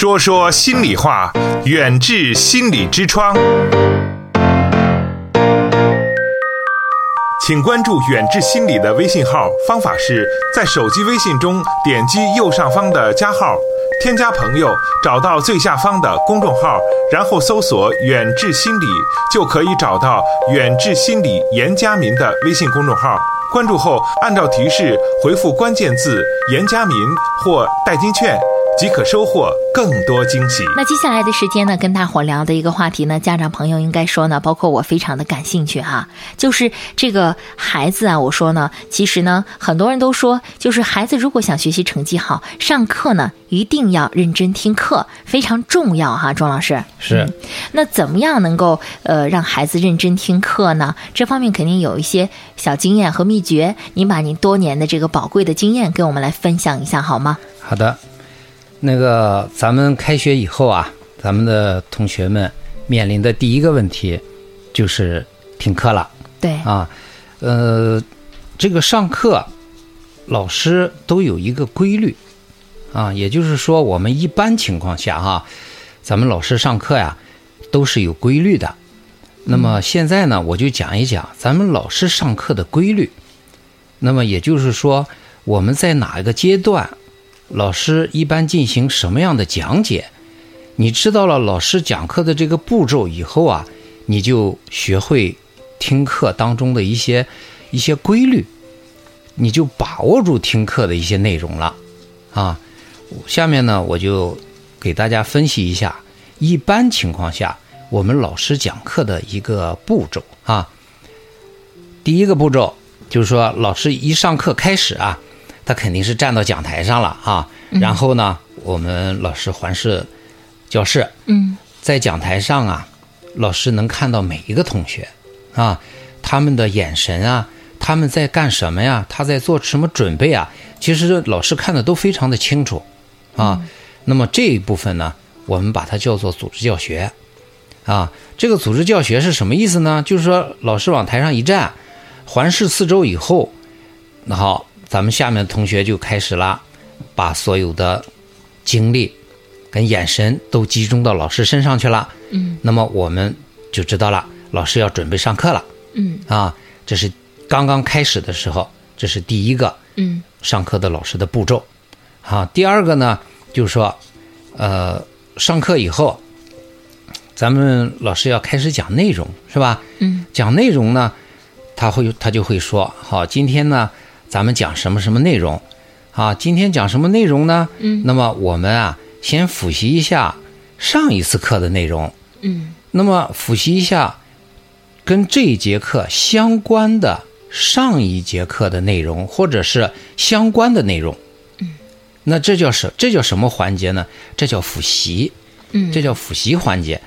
说说心里话，远志心理之窗。请关注远志心理的微信号，方法是在手机微信中点击右上方的加号，添加朋友，找到最下方的公众号，然后搜索“远志心理”，就可以找到远志心理严家民的微信公众号。关注后，按照提示回复关键字“严家民”或“代金券”。即可收获更多惊喜。那接下来的时间呢，跟大伙聊的一个话题呢，家长朋友应该说呢，包括我非常的感兴趣哈，就是这个孩子啊，我说呢，其实呢，很多人都说，就是孩子如果想学习成绩好，上课呢一定要认真听课，非常重要哈，钟老师是。那怎么样能够呃让孩子认真听课呢？这方面肯定有一些小经验和秘诀，您把您多年的这个宝贵的经验跟我们来分享一下好吗？好的。那个，咱们开学以后啊，咱们的同学们面临的第一个问题就是停课了。对啊，呃，这个上课老师都有一个规律啊，也就是说，我们一般情况下哈，咱们老师上课呀都是有规律的。那么现在呢，我就讲一讲咱们老师上课的规律。那么也就是说，我们在哪一个阶段？老师一般进行什么样的讲解？你知道了老师讲课的这个步骤以后啊，你就学会听课当中的一些一些规律，你就把握住听课的一些内容了啊。下面呢，我就给大家分析一下一般情况下我们老师讲课的一个步骤啊。第一个步骤就是说，老师一上课开始啊。他肯定是站到讲台上了啊，然后呢，我们老师环视教室，嗯，在讲台上啊，老师能看到每一个同学啊，他们的眼神啊，他们在干什么呀？他在做什么准备啊？其实老师看的都非常的清楚啊。那么这一部分呢，我们把它叫做组织教学啊。这个组织教学是什么意思呢？就是说，老师往台上一站，环视四周以后，那好。咱们下面的同学就开始了，把所有的精力跟眼神都集中到老师身上去了。嗯，那么我们就知道了，老师要准备上课了。嗯，啊，这是刚刚开始的时候，这是第一个。嗯，上课的老师的步骤。好，第二个呢，就是说，呃，上课以后，咱们老师要开始讲内容，是吧？嗯，讲内容呢，他会他就会说，好，今天呢。咱们讲什么什么内容？啊，今天讲什么内容呢？嗯，那么我们啊，先复习一下上一次课的内容。嗯，那么复习一下跟这一节课相关的上一节课的内容，或者是相关的内容。嗯，那这叫什？这叫什么环节呢？这叫复习。嗯，这叫复习环节。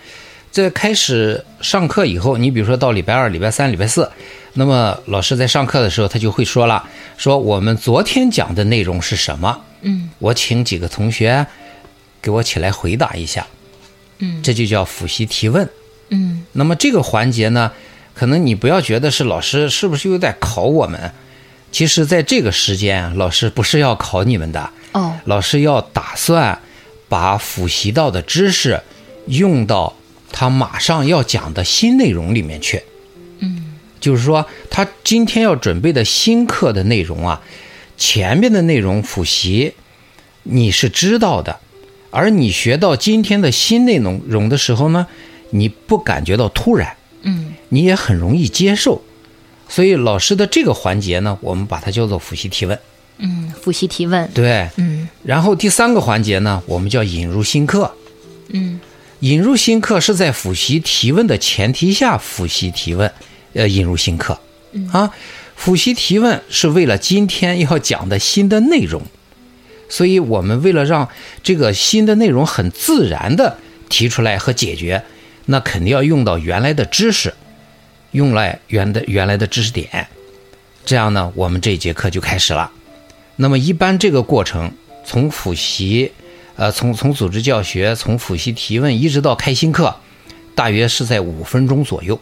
在开始上课以后，你比如说到礼拜二、礼拜三、礼拜四。那么老师在上课的时候，他就会说了，说我们昨天讲的内容是什么？嗯，我请几个同学给我起来回答一下。嗯，这就叫复习提问。嗯，那么这个环节呢，可能你不要觉得是老师是不是又在考我们？其实，在这个时间，老师不是要考你们的。哦，老师要打算把复习到的知识用到他马上要讲的新内容里面去。就是说，他今天要准备的新课的内容啊，前面的内容复习你是知道的，而你学到今天的新内容容的时候呢，你不感觉到突然，嗯，你也很容易接受。所以老师的这个环节呢，我们把它叫做复习提问。嗯，复习提问。对，嗯。然后第三个环节呢，我们叫引入新课。嗯，引入新课是在复习提问的前提下复习提问。呃，引入新课，啊，复习提问是为了今天要讲的新的内容，所以我们为了让这个新的内容很自然的提出来和解决，那肯定要用到原来的知识，用来原的原来的知识点，这样呢，我们这节课就开始了。那么一般这个过程，从复习，呃，从从组织教学，从复习提问一直到开新课，大约是在五分钟左右。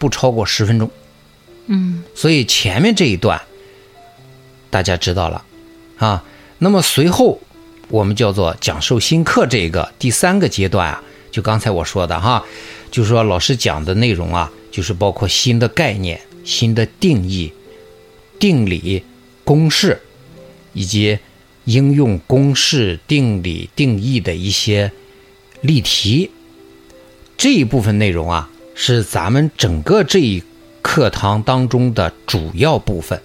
不超过十分钟，嗯，所以前面这一段大家知道了啊。那么随后我们叫做讲授新课这个第三个阶段啊，就刚才我说的哈，就是说老师讲的内容啊，就是包括新的概念、新的定义、定理、公式，以及应用公式、定理、定义的一些例题。这一部分内容啊，是咱们整个这一课堂当中的主要部分。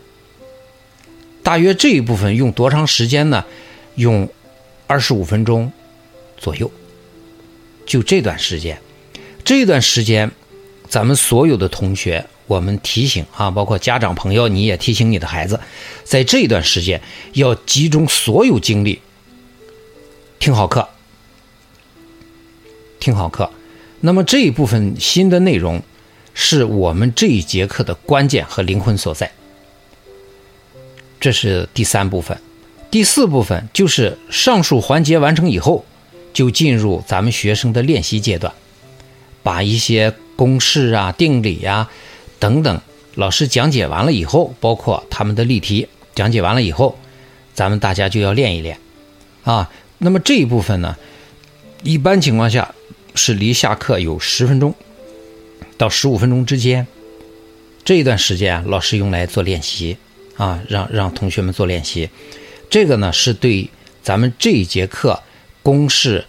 大约这一部分用多长时间呢？用二十五分钟左右。就这段时间，这段时间，咱们所有的同学，我们提醒啊，包括家长朋友，你也提醒你的孩子，在这一段时间要集中所有精力听好课，听好课。那么这一部分新的内容，是我们这一节课的关键和灵魂所在。这是第三部分，第四部分就是上述环节完成以后，就进入咱们学生的练习阶段，把一些公式啊、定理呀等等，老师讲解完了以后，包括他们的例题讲解完了以后，咱们大家就要练一练啊。那么这一部分呢，一般情况下。是离下课有十分钟到十五分钟之间，这一段时间，老师用来做练习啊，让让同学们做练习。这个呢，是对咱们这一节课公式、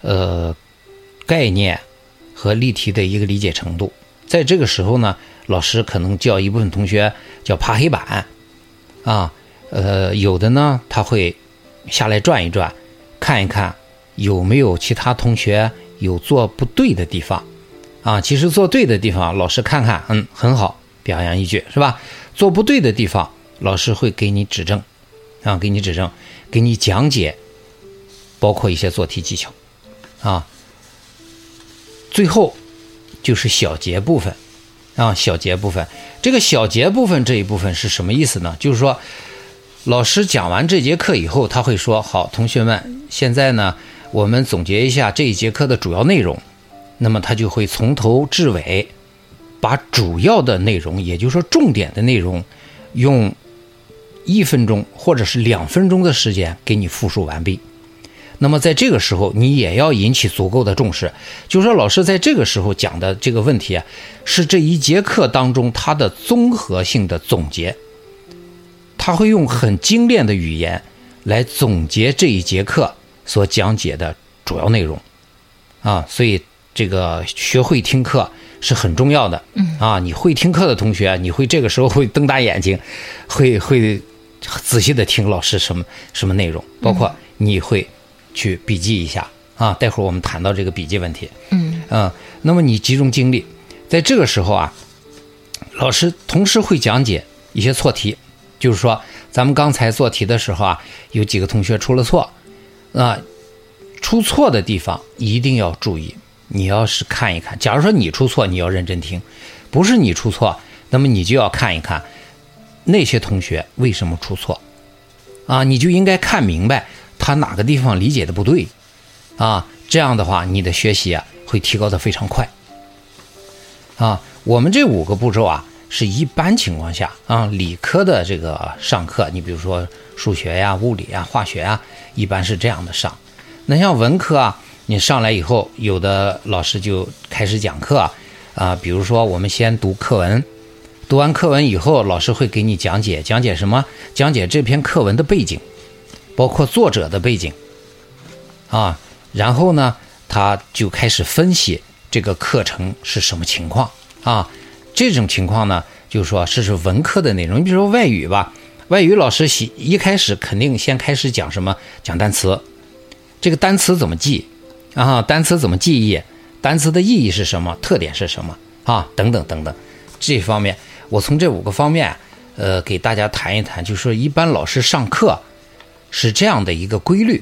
呃概念和例题的一个理解程度。在这个时候呢，老师可能叫一部分同学叫爬黑板啊，呃，有的呢他会下来转一转，看一看有没有其他同学。有做不对的地方，啊，其实做对的地方，老师看看，嗯，很好，表扬一句，是吧？做不对的地方，老师会给你指正，啊，给你指正，给你讲解，包括一些做题技巧，啊，最后就是小节部分，啊，小节部分，这个小节部分这一部分是什么意思呢？就是说，老师讲完这节课以后，他会说，好，同学们，现在呢。我们总结一下这一节课的主要内容，那么他就会从头至尾，把主要的内容，也就是说重点的内容，用一分钟或者是两分钟的时间给你复述完毕。那么在这个时候，你也要引起足够的重视，就是说老师在这个时候讲的这个问题啊，是这一节课当中他的综合性的总结，他会用很精炼的语言来总结这一节课。所讲解的主要内容，啊，所以这个学会听课是很重要的。嗯，啊，你会听课的同学，你会这个时候会瞪大眼睛，会会仔细的听老师什么什么内容，包括你会去笔记一下啊。待会儿我们谈到这个笔记问题。嗯，嗯，那么你集中精力，在这个时候啊，老师同时会讲解一些错题，就是说咱们刚才做题的时候啊，有几个同学出了错。啊，出错的地方一定要注意。你要是看一看，假如说你出错，你要认真听；不是你出错，那么你就要看一看那些同学为什么出错。啊，你就应该看明白他哪个地方理解的不对。啊，这样的话，你的学习啊会提高的非常快。啊，我们这五个步骤啊，是一般情况下啊，理科的这个上课，你比如说数学呀、物理呀、化学呀。一般是这样的上，那像文科啊，你上来以后，有的老师就开始讲课啊，比如说我们先读课文，读完课文以后，老师会给你讲解，讲解什么？讲解这篇课文的背景，包括作者的背景啊，然后呢，他就开始分析这个课程是什么情况啊，这种情况呢，就是说这是文科的内容，你比如说外语吧。外语老师喜一开始肯定先开始讲什么？讲单词，这个单词怎么记啊？单词怎么记忆？单词的意义是什么？特点是什么啊？等等等等，这方面我从这五个方面，呃，给大家谈一谈。就是说，一般老师上课是这样的一个规律，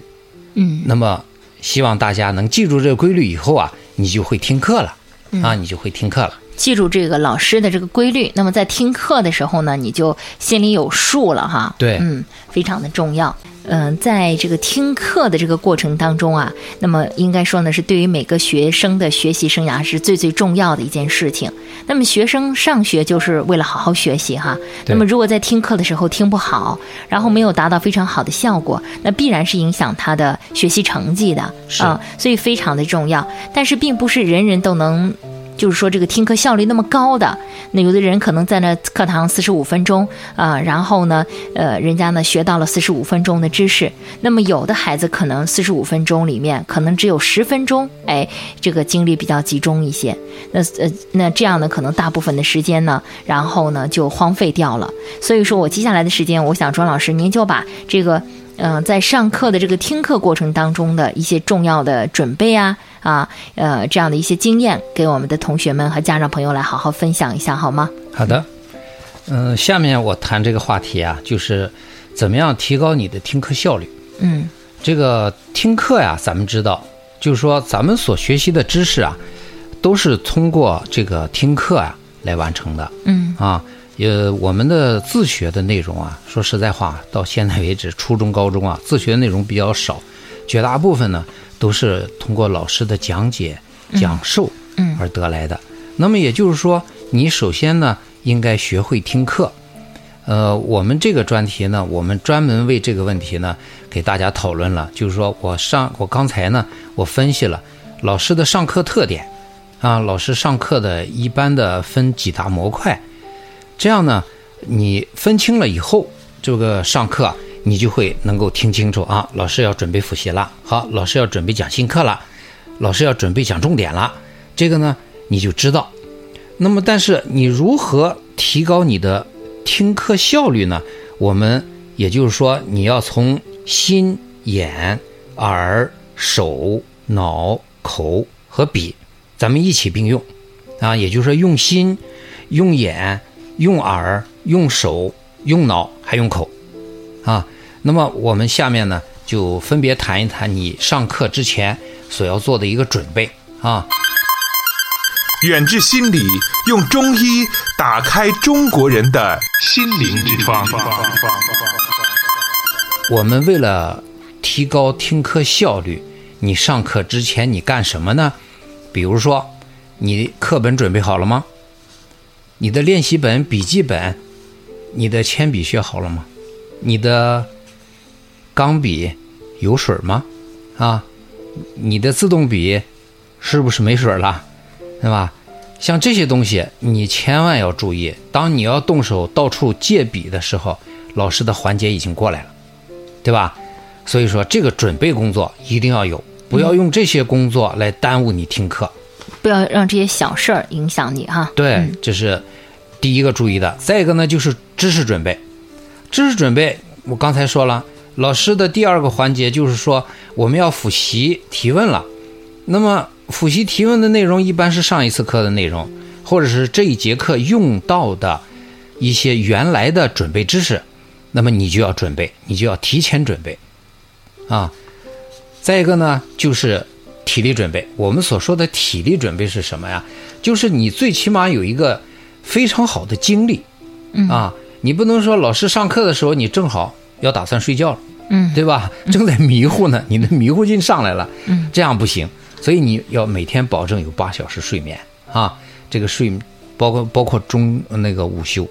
嗯，那么希望大家能记住这个规律以后啊，你就会听课了啊，你就会听课了。记住这个老师的这个规律，那么在听课的时候呢，你就心里有数了哈。对，嗯，非常的重要。嗯、在这个听课的这个过程当中啊，那么应该说呢，是对于每个学生的学习生涯是最最重要的一件事情。那么学生上学就是为了好好学习哈。那么如果在听课的时候听不好，然后没有达到非常好的效果，那必然是影响他的学习成绩的是啊、所以非常的重要。但是并不是人人都能。就是说，这个听课效率那么高的，那有的人可能在那课堂四十五分钟啊、然后呢，呃，人家呢学到了四十五分钟的知识，那么有的孩子可能四十五分钟里面可能只有十分钟，哎，这个精力比较集中一些，那呃，那这样呢，可能大部分的时间呢，然后呢就荒废掉了。所以说我接下来的时间，我想庄老师您就把这个。嗯、在上课的这个听课过程当中的一些重要的准备啊啊呃这样的一些经验，给我们的同学们和家长朋友来好好分享一下，好吗？好的，嗯、下面我谈这个话题啊，就是怎么样提高你的听课效率。嗯这个听课呀，咱们知道，就是说咱们所学习的知识啊，都是通过这个听课啊来完成的嗯啊。呃，我们的自学的内容啊，说实在话，到现在为止，初中、高中啊，自学内容比较少，绝大部分呢都是通过老师的讲解、讲授嗯而得来的。那么也就是说，你首先呢应该学会听课。呃，我们这个专题呢，我们专门为这个问题呢给大家讨论了。就是说我上我刚才呢，我分析了老师的上课特点啊，老师上课的一般的分几大模块，这样呢，你分清了以后，这个上课啊你就会能够听清楚啊，老师要准备复习了，好，老师要准备讲新课了，老师要准备讲重点了，这个呢你就知道。那么，但是你如何提高你的听课效率呢？我们也就是说，你要从心、眼、耳、手、脑、口和笔，咱们一起并用啊，也就是说，用心、用眼、用耳、用手、用脑，还用口啊。那么我们下面呢，就分别谈一谈你上课之前所要做的一个准备啊。远志心理用中医打开中国人的心灵之窗。我们为了提高听课效率，你上课之前你干什么呢？比如说，你课本准备好了吗？你的练习本、笔记本，你的铅笔学好了吗？你的钢笔有水吗？啊，你的自动笔是不是没水了？对吧？像这些东西，你千万要注意。当你要动手到处借笔的时候，老师的环节已经过来了。对吧？所以说这个准备工作一定要有，不要用这些工作来耽误你听课。不要让这些小事儿影响你哈。对，这是第一个注意的。再一个呢，就是知识准备。知识准备，我刚才说了，老师的第二个环节就是说我们要复习提问了。那么复习提问的内容一般是上一次课的内容，或者是这一节课用到的一些原来的准备知识。那么你就要准备，你就要提前准备，啊。再一个呢，就是体力准备。我们所说的体力准备是什么呀？就是你最起码有一个非常好的精力，啊，你不能说老师上课的时候你正好要打算睡觉了，嗯对吧？正在迷糊呢，你的迷糊劲上来了，嗯这样不行。所以你要每天保证有八小时睡眠啊，这个睡包括包括中那个午休，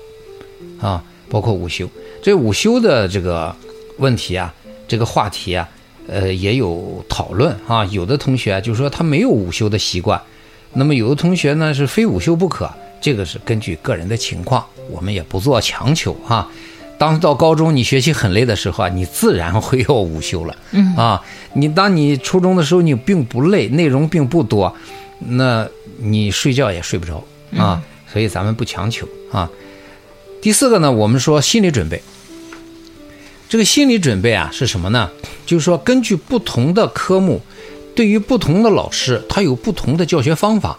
啊，包括午休。这午休的这个问题啊，这个话题啊，呃，也有讨论啊。有的同学啊，就是说他没有午休的习惯，那么有的同学呢是非午休不可，这个是根据个人的情况，我们也不做强求啊。当到高中你学习很累的时候啊，你自然会要午休了。嗯啊，你当你初中的时候你并不累，内容并不多，那你睡觉也睡不着啊。所以咱们不强求啊。第四个呢，我们说心理准备。这个心理准备啊是什么呢？就是说根据不同的科目，对于不同的老师，他有不同的教学方法。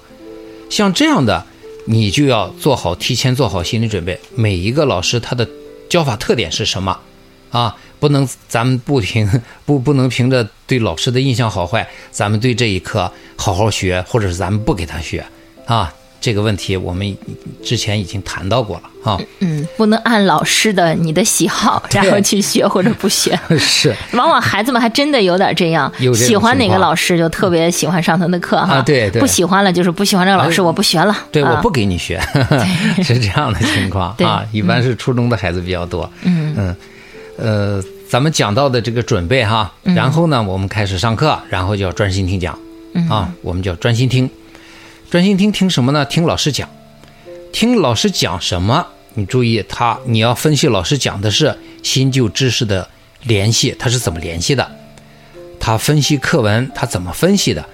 像这样的，你就要做好提前做好心理准备。每一个老师他的教法特点是什么啊？不能咱们不凭不不能凭着对老师的印象好坏，咱们对这一课好好学，或者是咱们不给他学啊？这个问题我们之前已经谈到过了啊。嗯，不能按老师的你的喜好然后去学或者不学。是，往往孩子们还真的有点这样，喜欢哪个老师就特别喜欢上他的课哈。啊对对不喜欢了就是不喜欢这个老师，哎我不学了。对，啊我不给你学，是这样的情况啊。一般是初中的孩子比较多。嗯嗯，呃，咱们讲到的这个准备哈，然后呢，我们开始上课，然后就要专心听讲嗯啊，我们就要专心听，专心听听什么呢？听老师讲，听老师讲什么？你注意他，你要分析老师讲的是新旧知识的联系，他是怎么联系的？他分析课文，他怎么分析的？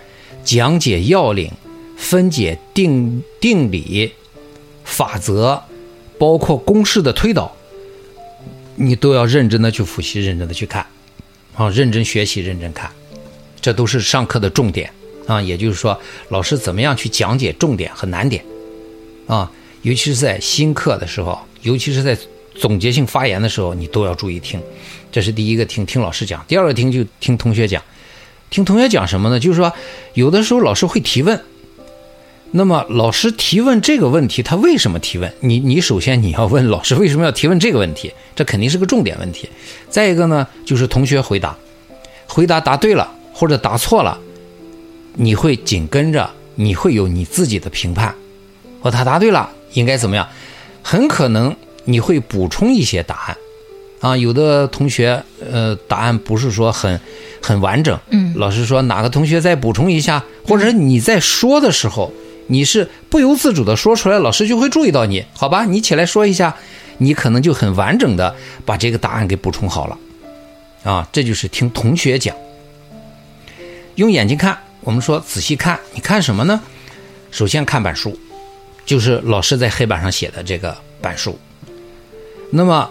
讲解要领，分解定定理、法则，包括公式的推导，你都要认真的去复习，认真的去看，啊，认真学习，认真看，这都是上课的重点啊。也就是说，老师怎么样去讲解重点和难点啊，尤其是在新课的时候，尤其是在总结性发言的时候，你都要注意听。这是第一个听听老师讲，第二个听就听同学讲。听同学讲什么呢？就是说，有的时候老师会提问，那么老师提问这个问题，他为什么提问？你你首先你要问老师为什么要提问这个问题，这肯定是个重点问题。再一个呢，就是同学回答，回答答对了或者答错了，你会紧跟着你会有你自己的评判。哦，他答对了，应该怎么样？很可能你会补充一些答案。啊，有的同学，呃，答案不是说很很完整，嗯老师说哪个同学再补充一下，或者你在说的时候，你是不由自主的说出来，老师就会注意到你，好吧？你起来说一下，你可能就很完整的把这个答案给补充好了，啊，这就是听同学讲，用眼睛看，我们说仔细看，你看什么呢？首先看板书，就是老师在黑板上写的这个板书，那么。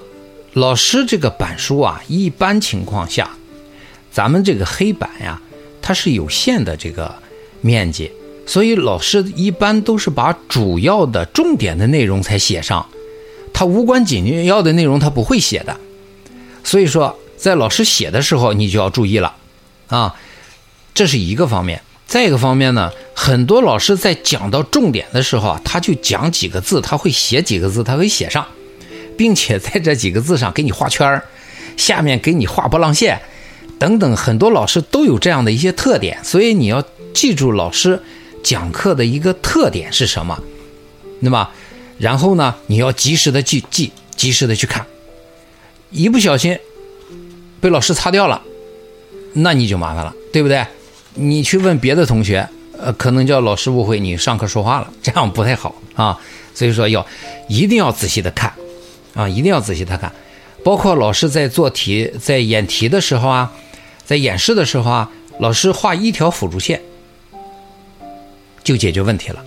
老师这个板书啊，一般情况下，咱们这个黑板呀，它是有限的这个面积，所以老师一般都是把主要的、重点的内容才写上，他无关紧要的内容他不会写的。所以说，在老师写的时候，你就要注意了，啊，这是一个方面。再一个方面呢，很多老师在讲到重点的时候啊，他就讲几个字，他会写几个字，他会写上。并且在这几个字上给你画圈儿，下面给你画波浪线，等等，很多老师都有这样的一些特点，所以你要记住老师讲课的一个特点是什么，那么，然后呢，你要及时的去记，及时的去看，一不小心被老师擦掉了，那你就麻烦了，对不对？你去问别的同学，呃，可能叫老师误会你上课说话了，这样不太好啊。所以说要一定要仔细的看。啊，一定要仔细的看，包括老师在做题、在演题的时候啊，在演示的时候啊，老师画一条辅助线就解决问题了。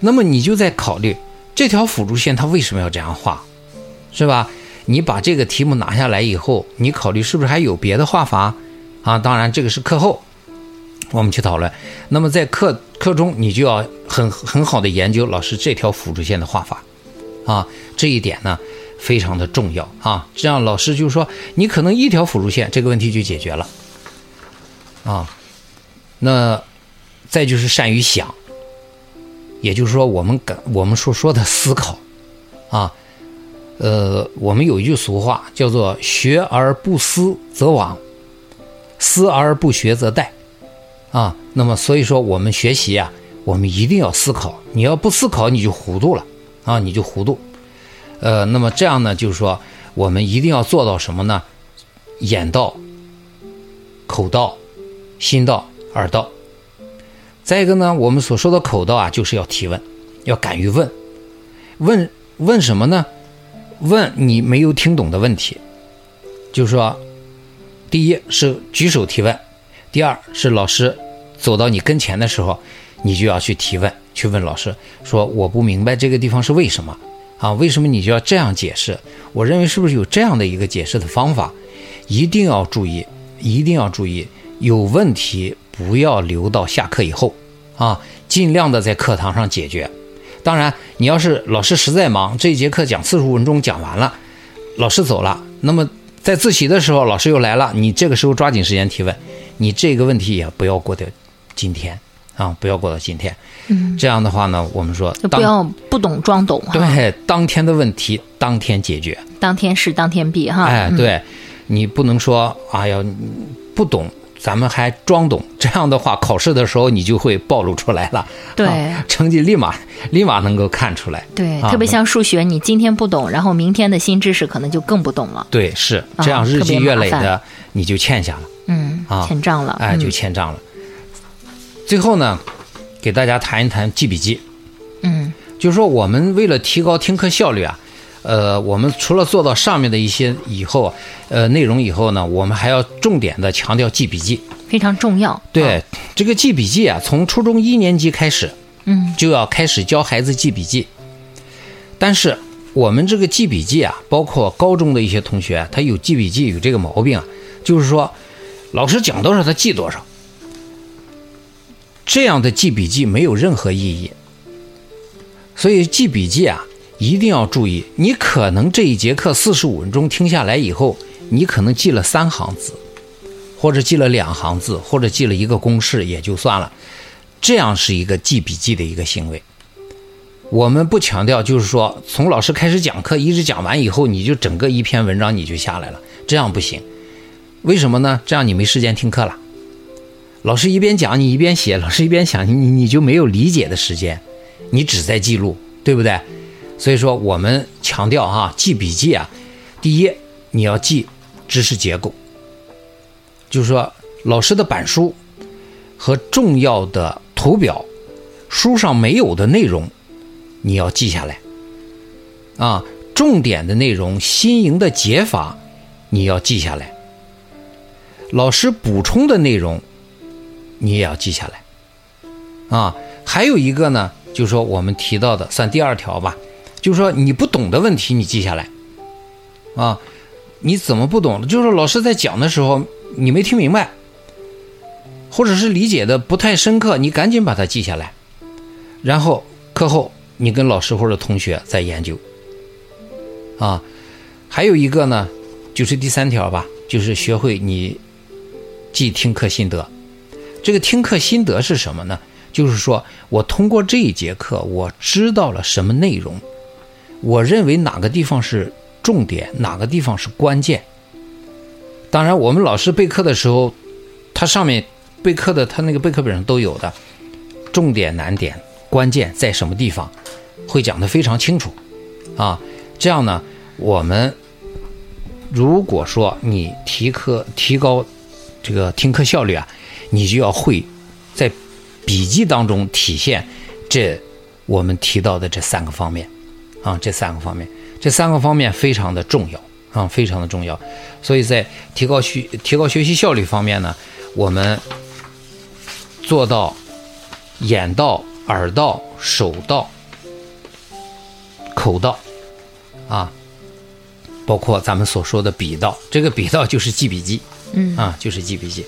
那么你就在考虑这条辅助线它为什么要这样画，是吧？你把这个题目拿下来以后，你考虑是不是还有别的画法啊？当然，这个是课后我们去讨论。那么在课课中，你就要很很好的研究老师这条辅助线的画法。啊，这一点呢非常的重要啊！这样老师就说，你可能一条辅助线这个问题就解决了啊。那再就是善于想，也就是说我们感我们所说的思考啊，呃，我们有一句俗话叫做“学而不思则罔，思而不学则殆”啊。那么所以说我们学习啊，我们一定要思考，你要不思考你就糊涂了。啊，你就糊涂，呃，那么这样呢，就是说，我们一定要做到什么呢？眼到、口到、心到、耳到。再一个呢，我们所说的口到啊，就是要提问，要敢于问，问问什么呢？问你没有听懂的问题，就是说，第一是举手提问，第二是老师走到你跟前的时候，你就要去提问。去问老师说：“我不明白这个地方是为什么啊？为什么你就要这样解释？我认为是不是有这样的一个解释的方法？一定要注意，一定要注意，有问题不要留到下课以后啊，尽量的在课堂上解决。当然，你要是老师实在忙，这一节课讲四十五分钟讲完了，老师走了，那么在自习的时候，老师又来了，你这个时候抓紧时间提问，你这个问题也不要过掉今天。”啊，不要过到今天。嗯，这样的话呢，我们说不要不懂装懂哈，对当天的问题当天解决。当天事当天毕哈。哎，嗯，对，你不能说哎呀不懂，咱们还装懂，这样的话考试的时候你就会暴露出来了，对啊成绩立马立马能够看出来。对，啊特别像数学，你今天不懂，然后明天的新知识可能就更不懂了。对，是啊这样，日积月累的你就欠下了，嗯啊，欠账了。哎，就嗯欠账了。最后呢，给大家谈一谈记笔记。嗯就是说，我们为了提高听课效率啊，呃，我们除了做到上面的一些以后，呃，内容以后呢，我们还要重点的强调记笔记。非常重要。对，啊这个记笔记啊，从初中一年级开始嗯就要开始教孩子记笔记。但是我们这个记笔记啊，包括高中的一些同学啊，他有记笔记有这个毛病啊，就是说，老师讲多少他记多少，这样的记笔记没有任何意义。所以记笔记啊，一定要注意，你可能这一节课四十五分钟听下来以后，你可能记了三行字，或者记了两行字，或者记了一个公式也就算了，这样是一个记笔记的一个行为。我们不强调，就是说从老师开始讲课一直讲完以后，你就整个一篇文章你就下来了，这样不行。为什么呢？这样你没时间听课了。老师一边讲你一边写，老师一边想你你就没有理解的时间，你只在记录，对不对？所以说我们强调哈、记笔记啊，第一你要记知识结构，就是说老师的板书和重要的图表，书上没有的内容，你要记下来。啊，重点的内容、新颖的解法，你要记下来。老师补充的内容，你也要记下来。啊，还有一个呢，就是说我们提到的，算第二条吧，就是说你不懂的问题，你记下来。啊，你怎么不懂？就是老师在讲的时候，你没听明白，或者是理解的不太深刻，你赶紧把它记下来，然后课后你跟老师或者同学再研究。啊，还有一个呢，就是第三条吧，就是学会你记听课心得。这个听课心得是什么呢？就是说我通过这一节课，我知道了什么内容，我认为哪个地方是重点，哪个地方是关键。当然，我们老师备课的时候，他上面备课的他那个备课本上都有的，重点、难点、关键在什么地方，会讲得非常清楚，啊，这样呢，我们如果说你提课提高这个听课效率啊，你就要会在笔记当中体现这我们提到的这三个方面啊，这三个方面，这三个方面非常的重要啊，非常的重要。所以在提高学提高学习效率方面呢，我们做到眼到、耳到、手到、口到啊，包括咱们所说的笔到，这个笔到就是记笔记，嗯啊，就是记笔记。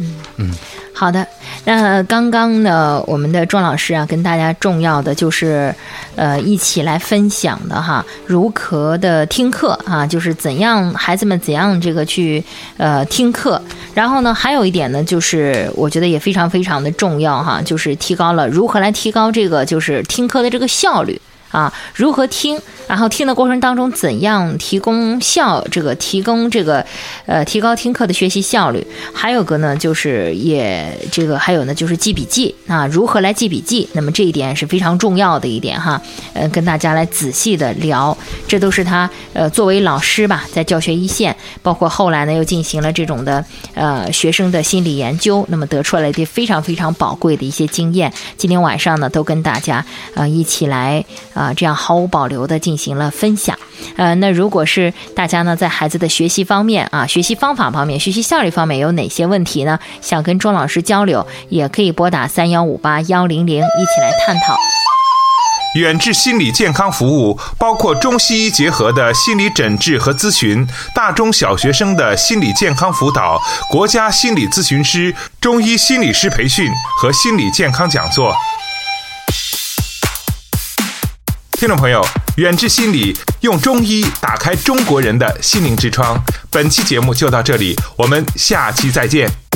嗯嗯好的，那刚刚呢，我们的庄老师啊，跟大家重要的就是，呃，一起来分享的哈，如何的听课啊，就是怎样孩子们怎样这个去呃听课，然后呢，还有一点呢，就是我觉得也非常非常的重要哈，就是提高了如何来提高这个就是听课的这个效率。啊，如何听？然后听的过程当中，怎样提供效这个提供这个，呃，提高听课的学习效率？还有个呢，就是也这个还有呢，就是记笔记啊，如何来记笔记？那么这一点是非常重要的一点哈，呃，跟大家来仔细的聊，这都是他呃作为老师吧，在教学一线，包括后来呢又进行了这种的呃学生的心理研究，那么得出来的非常非常宝贵的一些经验。今天晚上呢，都跟大家呃一起来。啊，这样毫无保留的进行了分享。呃，那如果是大家呢，在孩子的学习方面啊，学习方法方面、学习效率方面有哪些问题呢？想跟钟老师交流，也可以拨打三幺五八幺零零，一起来探讨。远志心理健康服务包括中西医结合的心理诊治和咨询，大中小学生的心理健康辅导，国家心理咨询师、中医心理师培训和心理健康讲座。听众朋友，远志心理用中医打开中国人的心灵之窗。本期节目就到这里，我们下期再见。